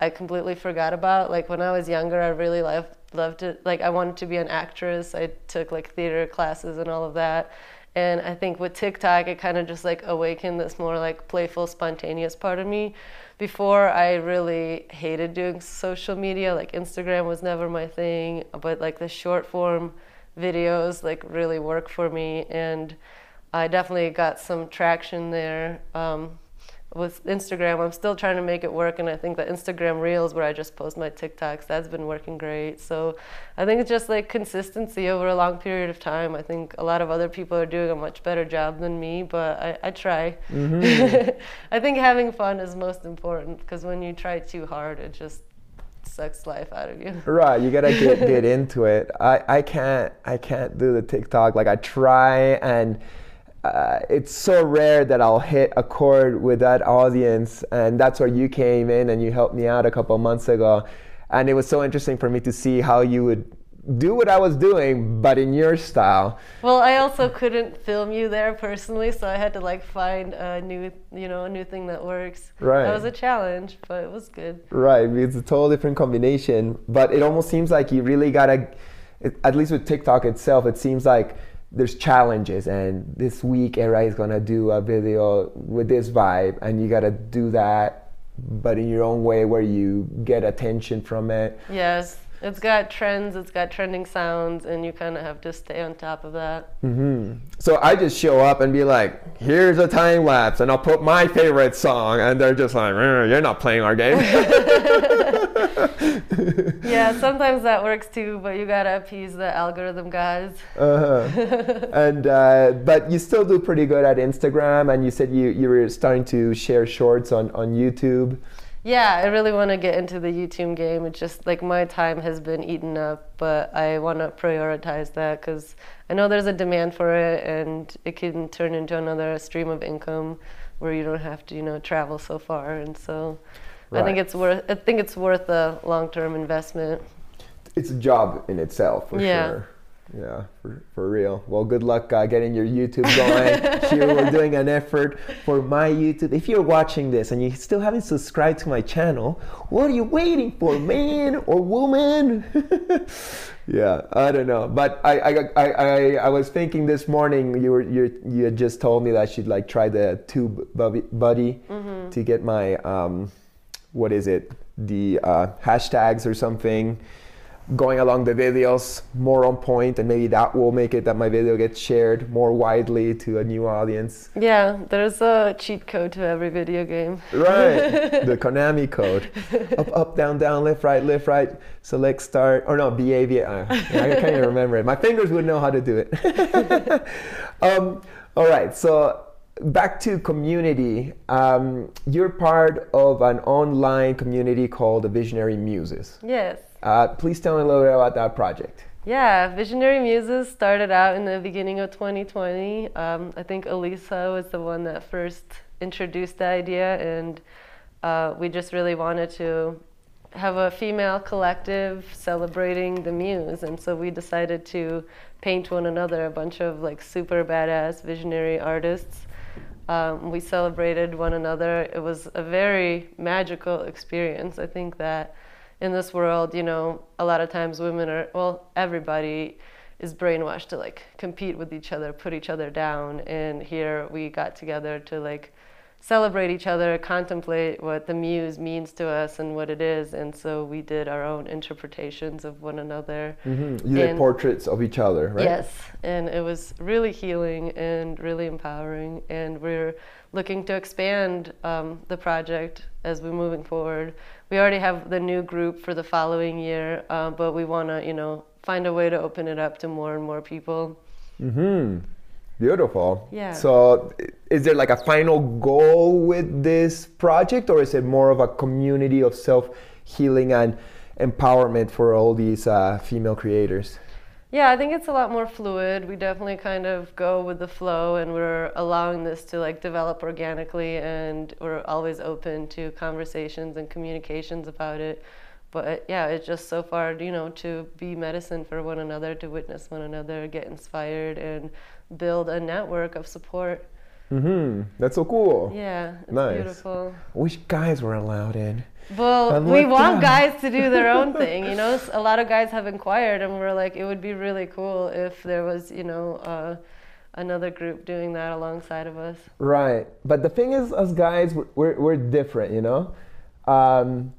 I completely forgot about. Like when I was younger, I really loved loved it. Like I wanted to be an actress. I took like theater classes and all of that. And I think with TikTok, it kind of just like awakened this more like playful, spontaneous part of me. Before, I really hated doing social media. Like Instagram was never my thing, but like the short form videos like really work for me. And I definitely got some traction there. Um, with Instagram, I'm still trying to make it work, and I think the Instagram Reels, where I just post my TikToks, that's been working great. So I think it's just like consistency over a long period of time. I think a lot of other people are doing a much better job than me, but I, I try. Mm-hmm. I think having fun is most important because when you try too hard, it just sucks life out of you. Right, you gotta get, get into it. I, I can't I can't do the TikTok. Like I try and uh, it's so rare that I'll hit a chord with that audience, and that's where you came in and you helped me out a couple months ago, and it was so interesting for me to see how you would do what I was doing, but in your style. Well, I also couldn't film you there personally, so I had to like find a new, you know, a new thing that works. Right. That was a challenge, but it was good. Right, it's a total different combination, but it almost seems like you really gotta, at least with TikTok itself, it seems like there's challenges, and this week Era is gonna do a video with this vibe, and you gotta do that, but in your own way where you get attention from it. Yes, it's got trends, it's got trending sounds, and you kind of have to stay on top of that. So I just show up and be like, here's a time lapse, and I'll put my favorite song, and they're just like, "Eh, you're not playing our game. Yeah, sometimes that works too, but you gotta appease the algorithm guys. Uh-huh. and uh, but you still do pretty good at Instagram, and you said you, you were starting to share shorts on, on YouTube. Yeah, I really want to get into the YouTube game. It's just like my time has been eaten up, but I want to prioritize that because I know there's a demand for it, and it can turn into another stream of income where you don't have to, you know, travel so far. And so, I think it's worth. I think it's worth a long-term investment. It's a job in itself, for Yeah. sure. Yeah, for, for real. Well, good luck uh, getting your YouTube going. Here we're doing an effort for my YouTube. If you're watching this and you still haven't subscribed to my channel, what are you waiting for, man or woman? yeah, I don't know. But I, I, I, I, I was thinking this morning you were you you had just told me that I should like try the TubeBuddy, buddy Mm-hmm. to get my um, what is it the uh, hashtags or something going along the videos more on point and maybe that will make it that my video gets shared more widely to a new audience. Yeah, there's a cheat code to every video game. right. The konami code. Up up down down left right left right select start. Or no ba uh, i can't even remember it. My fingers would know how to do it. Um, all right so back to community. Um, you're part of an online community called the visionary muses. Yes. Uh, please tell me a little bit about that project Yeah, Visionary Muses started out in the beginning of 2020. Um, I think Elisa was the one that first introduced the idea, and uh, we just really wanted to have a female collective celebrating the muse. And so we decided to paint one another, a bunch of like super badass visionary artists. Um, we celebrated one another. It was a very magical experience. I think that in this world, you know, a lot of times women are, well, everybody is brainwashed to like compete with each other, put each other down. And here we got together to like celebrate each other, contemplate what the muse means to us and what it is. And so we did our own interpretations of one another. Mhm. You did portraits of each other, right? Yes, and it was really healing and really empowering. And we're looking to expand um, the project as we're moving forward. We already have the new group for the following year, uh, but we want to, you know, find a way to open it up to more and more people. Mm-hmm. Beautiful. Yeah. So, is there like a final goal with this project, or is it more of a community of self healing and empowerment for all these uh, female creators? Yeah, I think it's a lot more fluid. We definitely kind of go with the flow and we're allowing this to like develop organically and we're always open to conversations and communications about it. But yeah, it's just so far, you know, to be medicine for one another, to witness one another, get inspired and build a network of support. Mm-hmm. That's so cool. Yeah, it's Nice. beautiful. I wish guys were allowed in. Well, And we want guys to do their own thing. You know, a lot of guys have inquired, and we're like, it would be really cool if there was, you know, uh, another group doing that alongside of us. Right. But the thing is, us guys, we're, we're, different, you know? Um,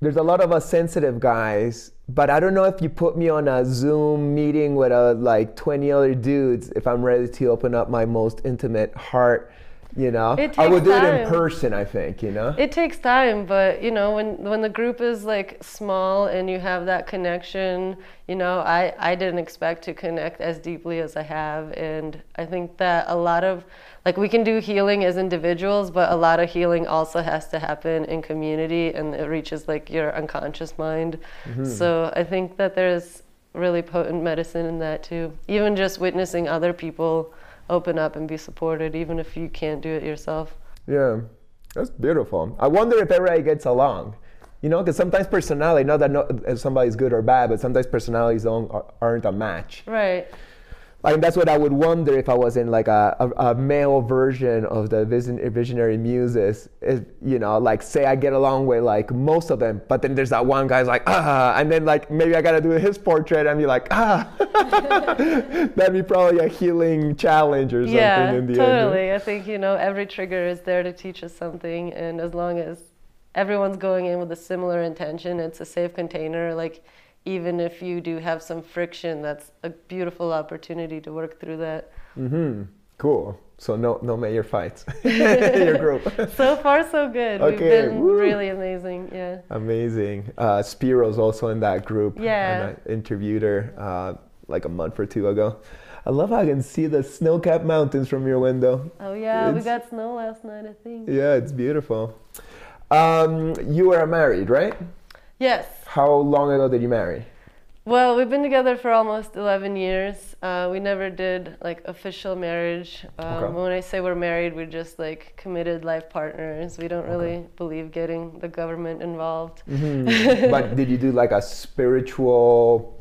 there's a lot of us sensitive guys, but I don't know if you put me on a Zoom meeting with uh, like 20 other dudes if I'm ready to open up my most intimate heart, you know? I would do takes it in person, I think, you know? It takes time, but you know, when when the group is like small and you have that connection, you know, I I didn't expect to connect as deeply as I have, and I think that a lot of like we can do healing as individuals, but a lot of healing also has to happen in community, and it reaches like your unconscious mind. Mm-hmm. So I think that there's really potent medicine in that too. Even just witnessing other people open up and be supported, even if you can't do it yourself. Yeah, that's beautiful. I wonder if everybody gets along. You know, because sometimes personality, not that no, somebody's good or bad, but sometimes personalities don't, aren't a match. Right. Mean, that's what I would wonder if I was in like a, a, a male version of the vision, visionary muses. Is, you know, like say I get along with like most of them, but then there's that one guy's like, ah, and then like maybe I gotta do his portrait and be like, ah. That'd be probably a healing challenge or something Yeah, in the end. totally. I think, you know, every trigger is there to teach us something. And as long as everyone's going in with a similar intention, it's a safe container. Like, even if you do have some friction, that's a beautiful opportunity to work through that. Mm-hmm. Cool. So no no major fights in your group. So far, so good. We've Okay, been woo. really amazing. Yeah. Amazing. Uh, Spiro's also in that group. Yeah. And I interviewed her uh, like a month or two ago. I love how I can see the snow-capped mountains from your window. Oh, yeah. We got snow last night, I think. Yeah, it's beautiful. Um, you are married, right? Yes. How long ago did you marry? Well, we've been together for almost 11 years. Uh, we never did like official marriage. Um, Okay. When I say we're married, we're just like committed life partners. We don't really believe getting the government involved. Mhm. but did you do like a spiritual?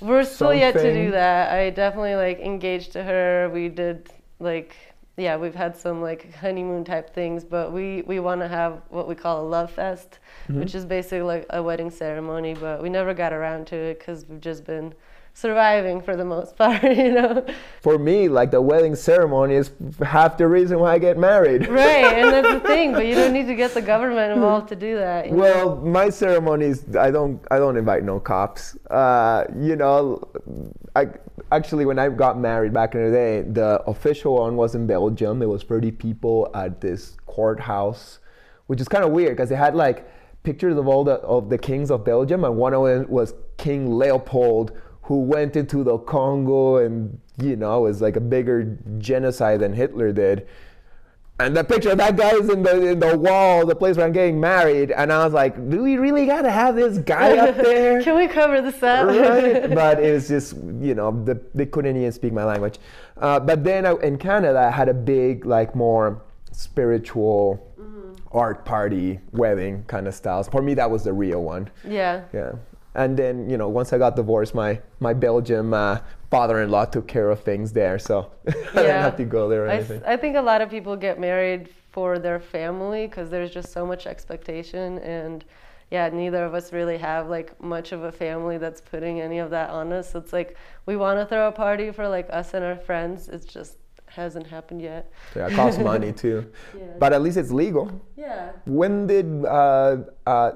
We're still yet to do that. I definitely like engaged to her. We did like yeah, we've had some like honeymoon type things, but we we want to have what we call a love fest, Mm-hmm. which is basically like a wedding ceremony. But we never got around to it because we've just been surviving for the most part, you know. For me, like the wedding ceremony is half the reason why I get married. Right, and that's the thing. But you don't need to get the government involved to do that. you know? Well, my ceremonies, I don't, I don't invite no cops. Uh, you know, I actually when I got married back in the day, the official one was in Belgium. It was 30 people at this courthouse, which is kind of weird because they had like pictures of all the of the kings of Belgium, and one of them was King Leopold, who went into the Congo and you know was like a bigger genocide than Hitler did. And the picture of that guy is in the in the wall, the place where I'm getting married, and I was like, do we really gotta have this guy up there? Can we cover this up? right? But it was just, you know, the, they couldn't even speak my language. Uh, but then I, in Canada, I had a big, like, more spiritual art party wedding kind of styles. For me, that was the real one. yeah. Yeah. And then, you know, once I got divorced, my, my Belgium uh, father in law took care of things there. So I didn't have to go there or I, s- anything. I think a lot of people get married for their family because there's just so much expectation and yeah neither of us really have like much of a family that's putting any of that on us So it's like we want to throw a party for like us and our friends it's just hasn't happened yet. Yeah, it costs money too. Yeah. But at least it's legal. yeah. When did uh, uh,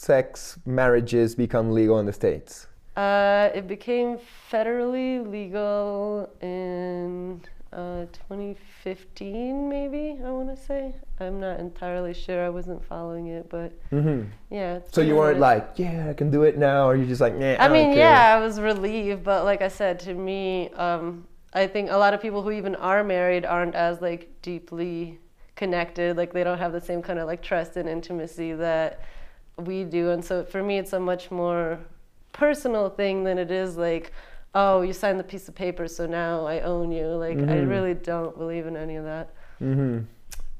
same-sex marriages become legal in the states? Uh, it became federally legal in uh, 2015, maybe I want to say. I'm not entirely sure. I wasn't following it, but hmm yeah. So you weren't like, yeah, I can do it now, or you're just like, nah. I, I mean, yeah, I was relieved, but like I said, to me, um, I think a lot of people who even are married aren't as like deeply connected. Like they don't have the same kind of like trust and intimacy that we do, and so for me, it's a much more personal thing than it is like, oh, you signed the piece of paper, so now I own you. Like I Mhm. really don't believe in any of that. hmm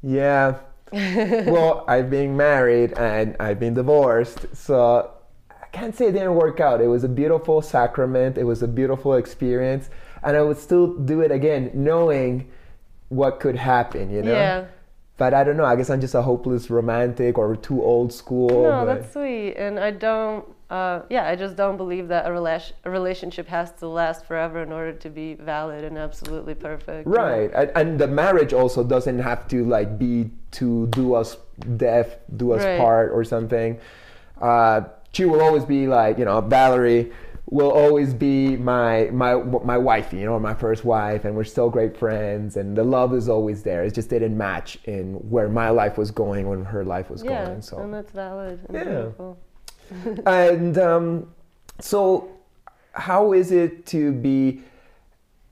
Yeah. well, I've been married and I've been divorced, so I can't say it didn't work out. It was a beautiful sacrament. It was a beautiful experience, and I would still do it again, knowing what could happen. You know. Yeah. But I don't know. I guess I'm just a hopeless romantic or too old school. No, that's sweet, and I don't. Uh, yeah, I just don't believe that a, rela- a relationship has to last forever in order to be valid and absolutely perfect. Right, and, and the marriage also doesn't have to like be to do us death, do us Right. part, or something. Uh, she will always be like, you know, Valerie will always be my my my wifey, you know, my first wife, and we're still great friends, and the love is always there. It just didn't match in where my life was going when her life was Yeah, going. So and that's valid and Yeah. beautiful. and um, so how is it to be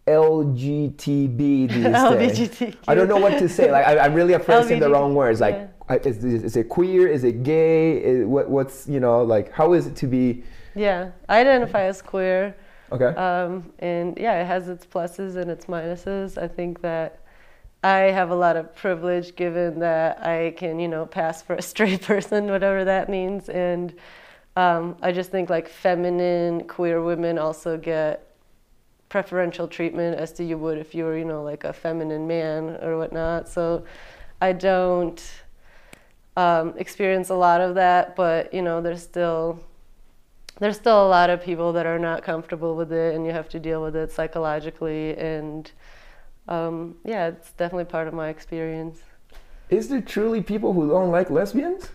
LGTB these days? LGBTQ. I don't know what to say. Like I, I'm really afraid of saying the wrong words. Like, yeah. I, is, is it queer? Is it gay? Is, what, what's you know like? How is it to be? Yeah, I identify as queer, Okay. um, and yeah, it has its pluses and its minuses. I think that I have a lot of privilege given that I can, you know, pass for a straight person, whatever that means, and um, I just think like feminine queer women also get preferential treatment as to you would if you were, you know, like a feminine man or whatnot. So I don't um, experience a lot of that, but you know, there's still there's still a lot of people that are not comfortable with it, and you have to deal with it psychologically. And um, yeah, it's definitely part of my experience. is there truly people who don't like lesbians?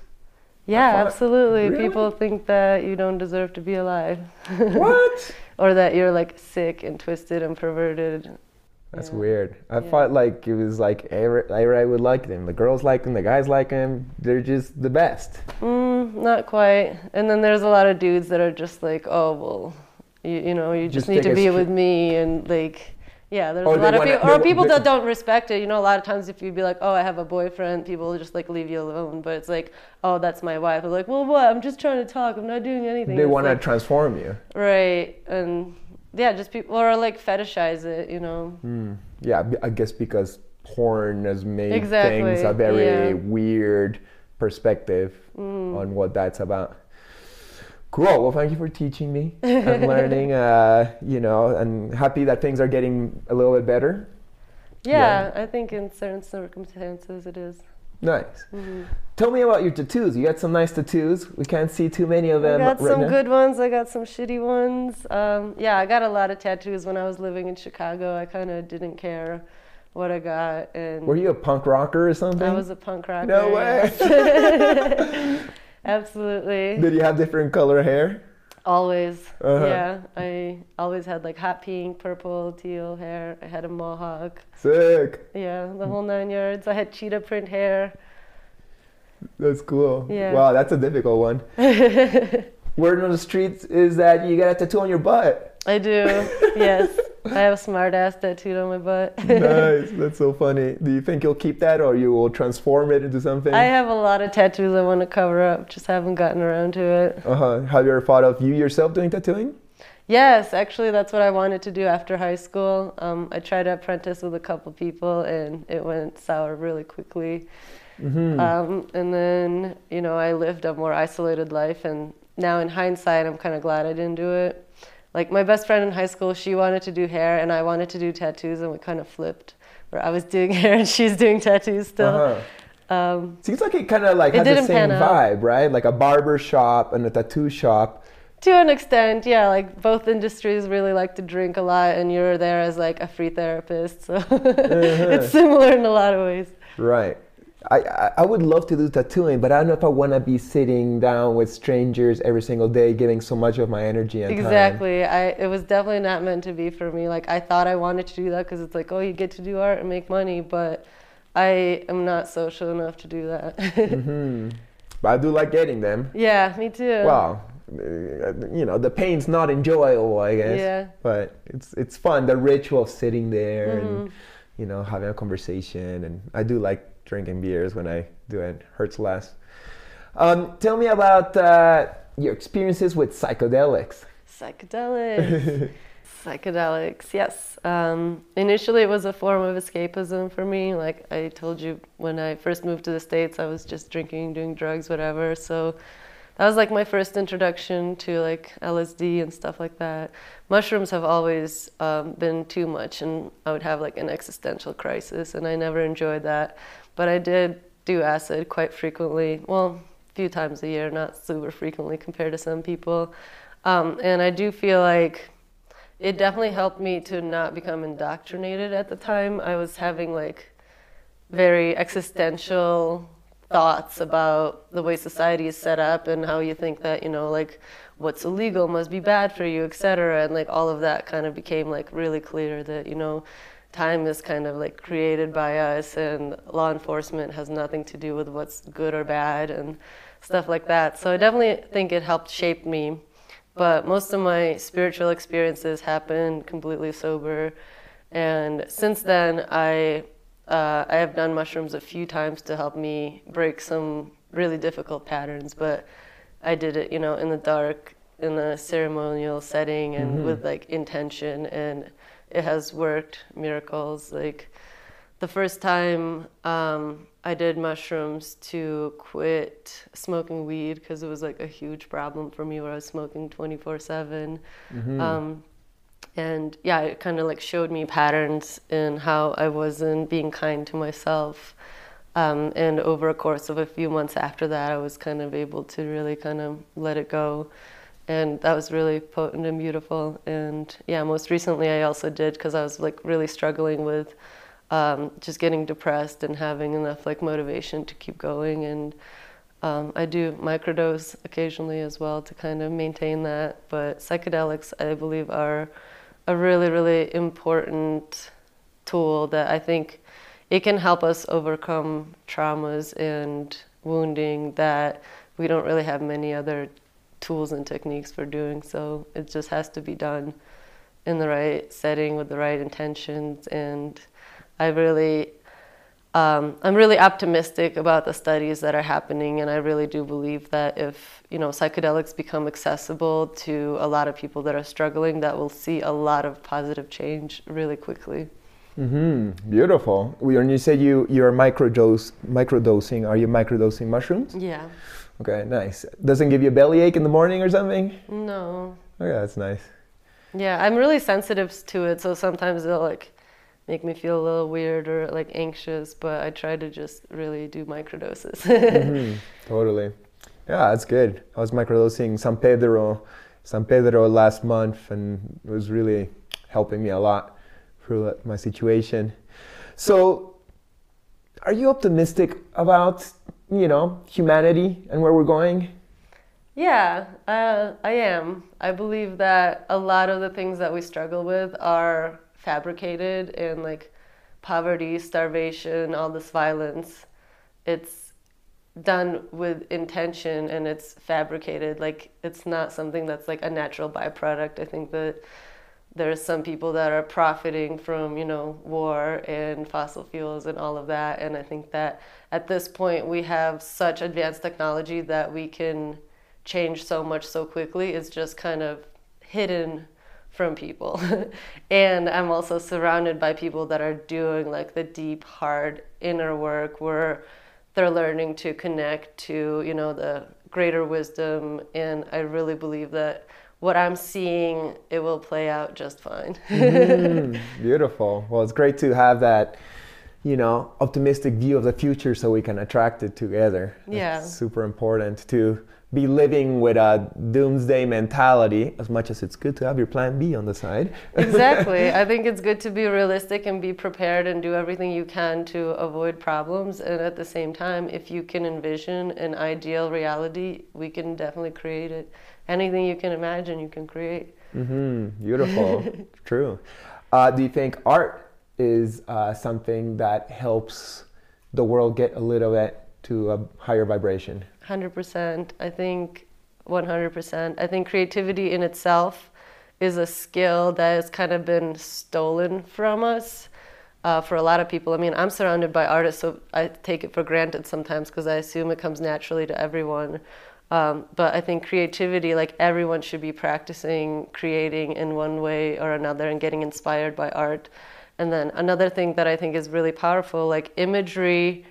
Yeah, absolutely. really? People think that you don't deserve to be alive, what? or that you're like sick and twisted and perverted. That's Yeah. weird. I Yeah. thought like it was like every, everybody would like them. The girls like them. The guys like them. They're just the best. Mm, not quite. And then there's a lot of dudes that are just like, oh well, you, you know, you Just just, need to be with me, and like, yeah, there's Or a lot of people, or people that don't respect it. You know, a lot of times if you'd be like, oh, I have a boyfriend, people will just like leave you alone. But it's like, oh, that's my wife. They're like, well, what? I'm just trying to talk. I'm not doing anything. They want to like, transform you. right, and yeah, just people or like fetishize it. You know. Mm. Yeah, I guess because porn has made Exactly, things a very yeah. Mm. weird perspective on what that's about. Cool. Well, thank you for teaching me and learning. Uh, you know, and happy that things are getting a little bit better. Yeah, I think in certain circumstances it is. Nice. Mhm. Tell me about your tattoos. You got some nice tattoos. We can't see too many of them. I got right some now. good ones. I got some shitty ones. Um, yeah, I got a lot of tattoos when I was living in Chicago. I kind of didn't care what I got, and Were you a punk rocker or something? I was a punk rocker. No way. Absolutely. Did you have different color hair? Always. Uh-huh. Yeah, I always had like hot pink, purple, teal hair. I had a mohawk. Sick. Yeah, the whole nine yards. I had cheetah print hair. That's cool. Yeah. Wow, that's a difficult one. Word on the streets is that you got a tattoo on your butt. I do. yes. I have a smart ass tattooed on my butt. nice. That's so funny. Do you think you'll keep that or you will transform it into something? I have a lot of tattoos I want to cover up, just haven't gotten around to it. uh-huh. Have you ever thought of you yourself doing tattooing? Yes, actually, that's what I wanted to do after high school. Um, I tried to apprentice with a couple people, and it went sour really quickly. Mm-hmm. Um, and then, you know, I lived a more isolated life, and now in hindsight, I'm kind of glad I didn't do it. Like my best friend in high school, she wanted to do hair, and I wanted to do tattoos, and we kind of flipped, where I was doing hair and she's doing tattoos still. Uh-huh. Um, Seems like it kind of like has the same vibe, right? Like a barber shop and a tattoo shop To an extent, yeah. Like both industries really like to drink a lot, and you're there as like a free therapist, so it's similar in a lot of ways. Right. I, I, would love to do tattooing, but I don't know if I want to be sitting down with strangers every single day, giving so much of my energy and time. Exactly. I it was definitely not meant to be for me. Like I thought I wanted to do that because it's like, oh, you get to do art and make money, but I am not social enough to do that. hmm But I do like getting them. yeah, me too. Well, uh, you know, the pain's not enjoyable, I guess. Yeah. But it's it's fun. The ritual of sitting there and Mhm. you know having a conversation, and I do like drinking beers when I do it. Hurts less. Um, tell me about uh, your experiences with psychedelics. Psychedelics. Psychedelics, yes. Um, initially, it was a form of escapism for me. Like I told you, when I first moved to the States, I was just drinking, doing drugs, whatever. So that was like my first introduction to like LSD and stuff like that. Mushrooms have always um, been too much, and I would have like an existential crisis, and I never enjoyed that. But I did do acid quite frequently. Well, a few times a year, not super frequently compared to some people. Um, and I do feel like it definitely helped me to not become indoctrinated at the time. I was having like very existential thoughts about the way society is set up and how you think that, you know, like what's illegal must be bad for you, et cetera. And like all of that kind of became like really clear that, you know, time is kind of like created by us and law enforcement has nothing to do with what's good or bad and stuff like that. So I definitely think it helped shape me. But most of my spiritual experiences happened completely sober. And since then, I, uh, I have done mushrooms a few times to help me break some really difficult patterns. But I did it, you know, in the dark, in a ceremonial setting, and with like intention. And it has worked miracles. Like the first time um, I did mushrooms to quit smoking weed because it was like a huge problem for me where I was smoking 24 7. Um, and yeah, it kind of like showed me patterns in how I wasn't being kind to myself. Um, and over a course of a few months after that, I was kind of able to really kind of let it go. And that was really potent and beautiful. And yeah, most recently I also did because I was like really struggling with um, just getting depressed and having enough like motivation to keep going. And um, I do microdose occasionally as well to kind of maintain that. But psychedelics, I believe, are a really, really important tool that I think it can help us overcome traumas and wounding that we don't really have many other tools and techniques for doing. So it just has to be done in the right setting with the right intentions. And I really, um, I'm really optimistic about the studies that are happening, and I really do believe that if you know psychedelics become accessible to a lot of people that are struggling, that we'll see a lot of positive change really quickly. Mm-hmm. Beautiful. When you say you you're microdose microdosing, are you microdosing mushrooms? Yeah. Okay, nice. Doesn't give you a bellyache in the morning or something? No. Yeah, that's nice. Yeah, I'm really sensitive to it, so sometimes it'll like make me feel a little weird or like anxious, but I try to just really do microdoses. Mhm, Totally. Yeah, that's good. I was microdosing San Pedro, San Pedro last month, and it was really helping me a lot through my situation. So, are you optimistic about you know humanity and where we're going? Yeah, uh, I am. I believe that a lot of the things that we struggle with are fabricated and like poverty, starvation, all this violence. It's done with intention and it's fabricated. Like it's not something that's like a natural byproduct. I think that there's some people that are profiting from you know war and fossil fuels and all of that. And i think that at this point we have such advanced technology that we can change so much so quickly. It's just kind of hidden from people. And i'm also surrounded by people that are doing like the deep hard inner work where they're learning to connect to you know the greater wisdom. And i really believe that what i'm seeing it will play out just fine Mm, beautiful. Well, it's great to have that, you know, optimistic view of the future so we can attract it together. That's Yeah. super important to be living with a doomsday mentality as much as it's good to have your plan B on the side. exactly. I think it's good to be realistic and be prepared and do everything you can to avoid problems. And at the same time, if you can envision an ideal reality, we can definitely create it. Anything you can imagine, you can create. Mm-hmm. Beautiful. True. Uh, do you think art is uh, something that helps the world get a little bit to a higher vibration? 100%. I think 100%. I think creativity in itself is a skill that has kind of been stolen from us uh, for a lot of people. I mean, I'm surrounded by artists, so I take it for granted sometimes because I assume it comes naturally to everyone. Um, but I think creativity, like everyone should be practicing creating in one way or another and getting inspired by art. And then another thing that I think is really powerful, like imagery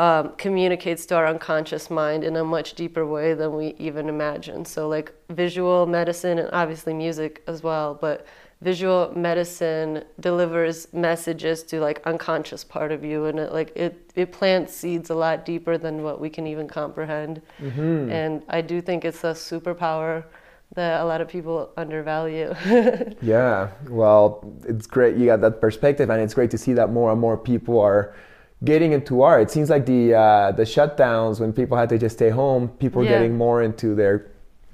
um, communicates to our unconscious mind in a much deeper way than we even imagine. So, like visual medicine and obviously music as well, but visual medicine delivers messages to like unconscious part of you, and it like it it plants seeds a lot deeper than what we can even comprehend. And I do think it's a superpower that a lot of people undervalue. Yeah, well, it's great you got that perspective, and it's great to see that more and more people are getting into art. It seems like the uh, the shutdowns when people had to just stay home, people are Yeah. getting more into their,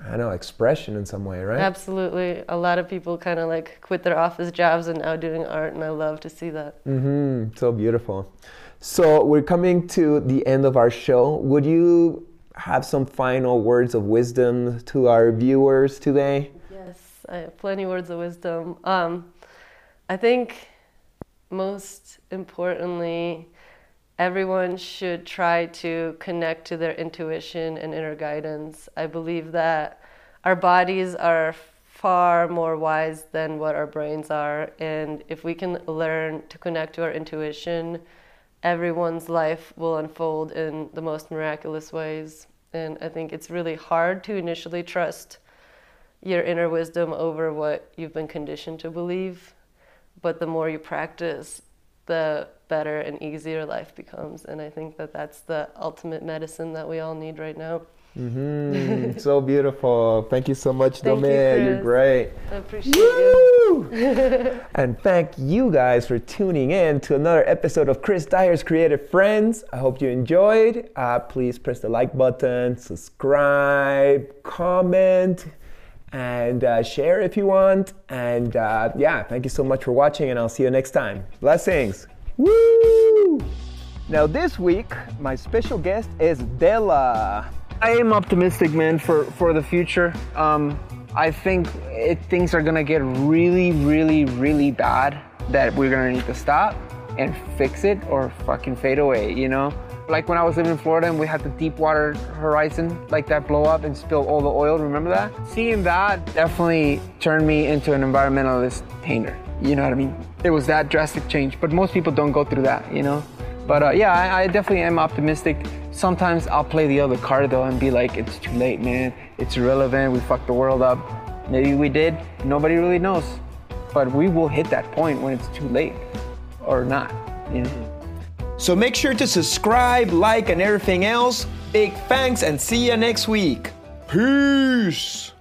I don't know, expression in some way, right? Absolutely, a lot of people kind of like quit their office jobs and now doing art, and I love to see that. Mm-hmm. So beautiful. So we're coming to the end of our show. Would you have some final words of wisdom to our viewers today? Yes, I have plenty words of wisdom. Um, I think most importantly, everyone should try to connect to their intuition and inner guidance. I believe that our bodies are far more wise than what our brains are, and if we can learn to connect to our intuition, everyone's life will unfold in the most miraculous ways. And I think it's really hard to initially trust your inner wisdom over what you've been conditioned to believe. But the more you practice, the better and easier life becomes. And I think that that's the ultimate medicine that we all need right now. Mm-hmm. so beautiful. Thank you so much, Thank you, You're great. I appreciate you. And thank you guys for tuning in to another episode of Chris Dyer's Creative Friends. I hope you enjoyed. Uh, please press the like button, subscribe, comment, and uh, share if you want. And uh, yeah, thank you so much for watching, and I'll see you next time. Blessings. Woo! Now, this week, my special guest is Della. I am optimistic, man, for for the future. Um, I think it, things are gonna get really, really, really bad. That we're gonna need to stop and fix it or fucking fade away. You know, like when I was living in Florida and we had the Deepwater Horizon, like that blow up and spill all the oil. Remember that? Seeing that definitely turned me into an environmentalist painter. You know what I mean? It was that drastic change, but most people don't go through that. You know. But uh, yeah, I, I definitely am optimistic. Sometimes I'll play the other card though and be like, it's too late, man. It's irrelevant. We fucked the world up. Maybe we did. Nobody really knows. But we will hit that point when it's too late or not. You know? So make sure to subscribe, like, and everything else. Big thanks and see you next week. Peace.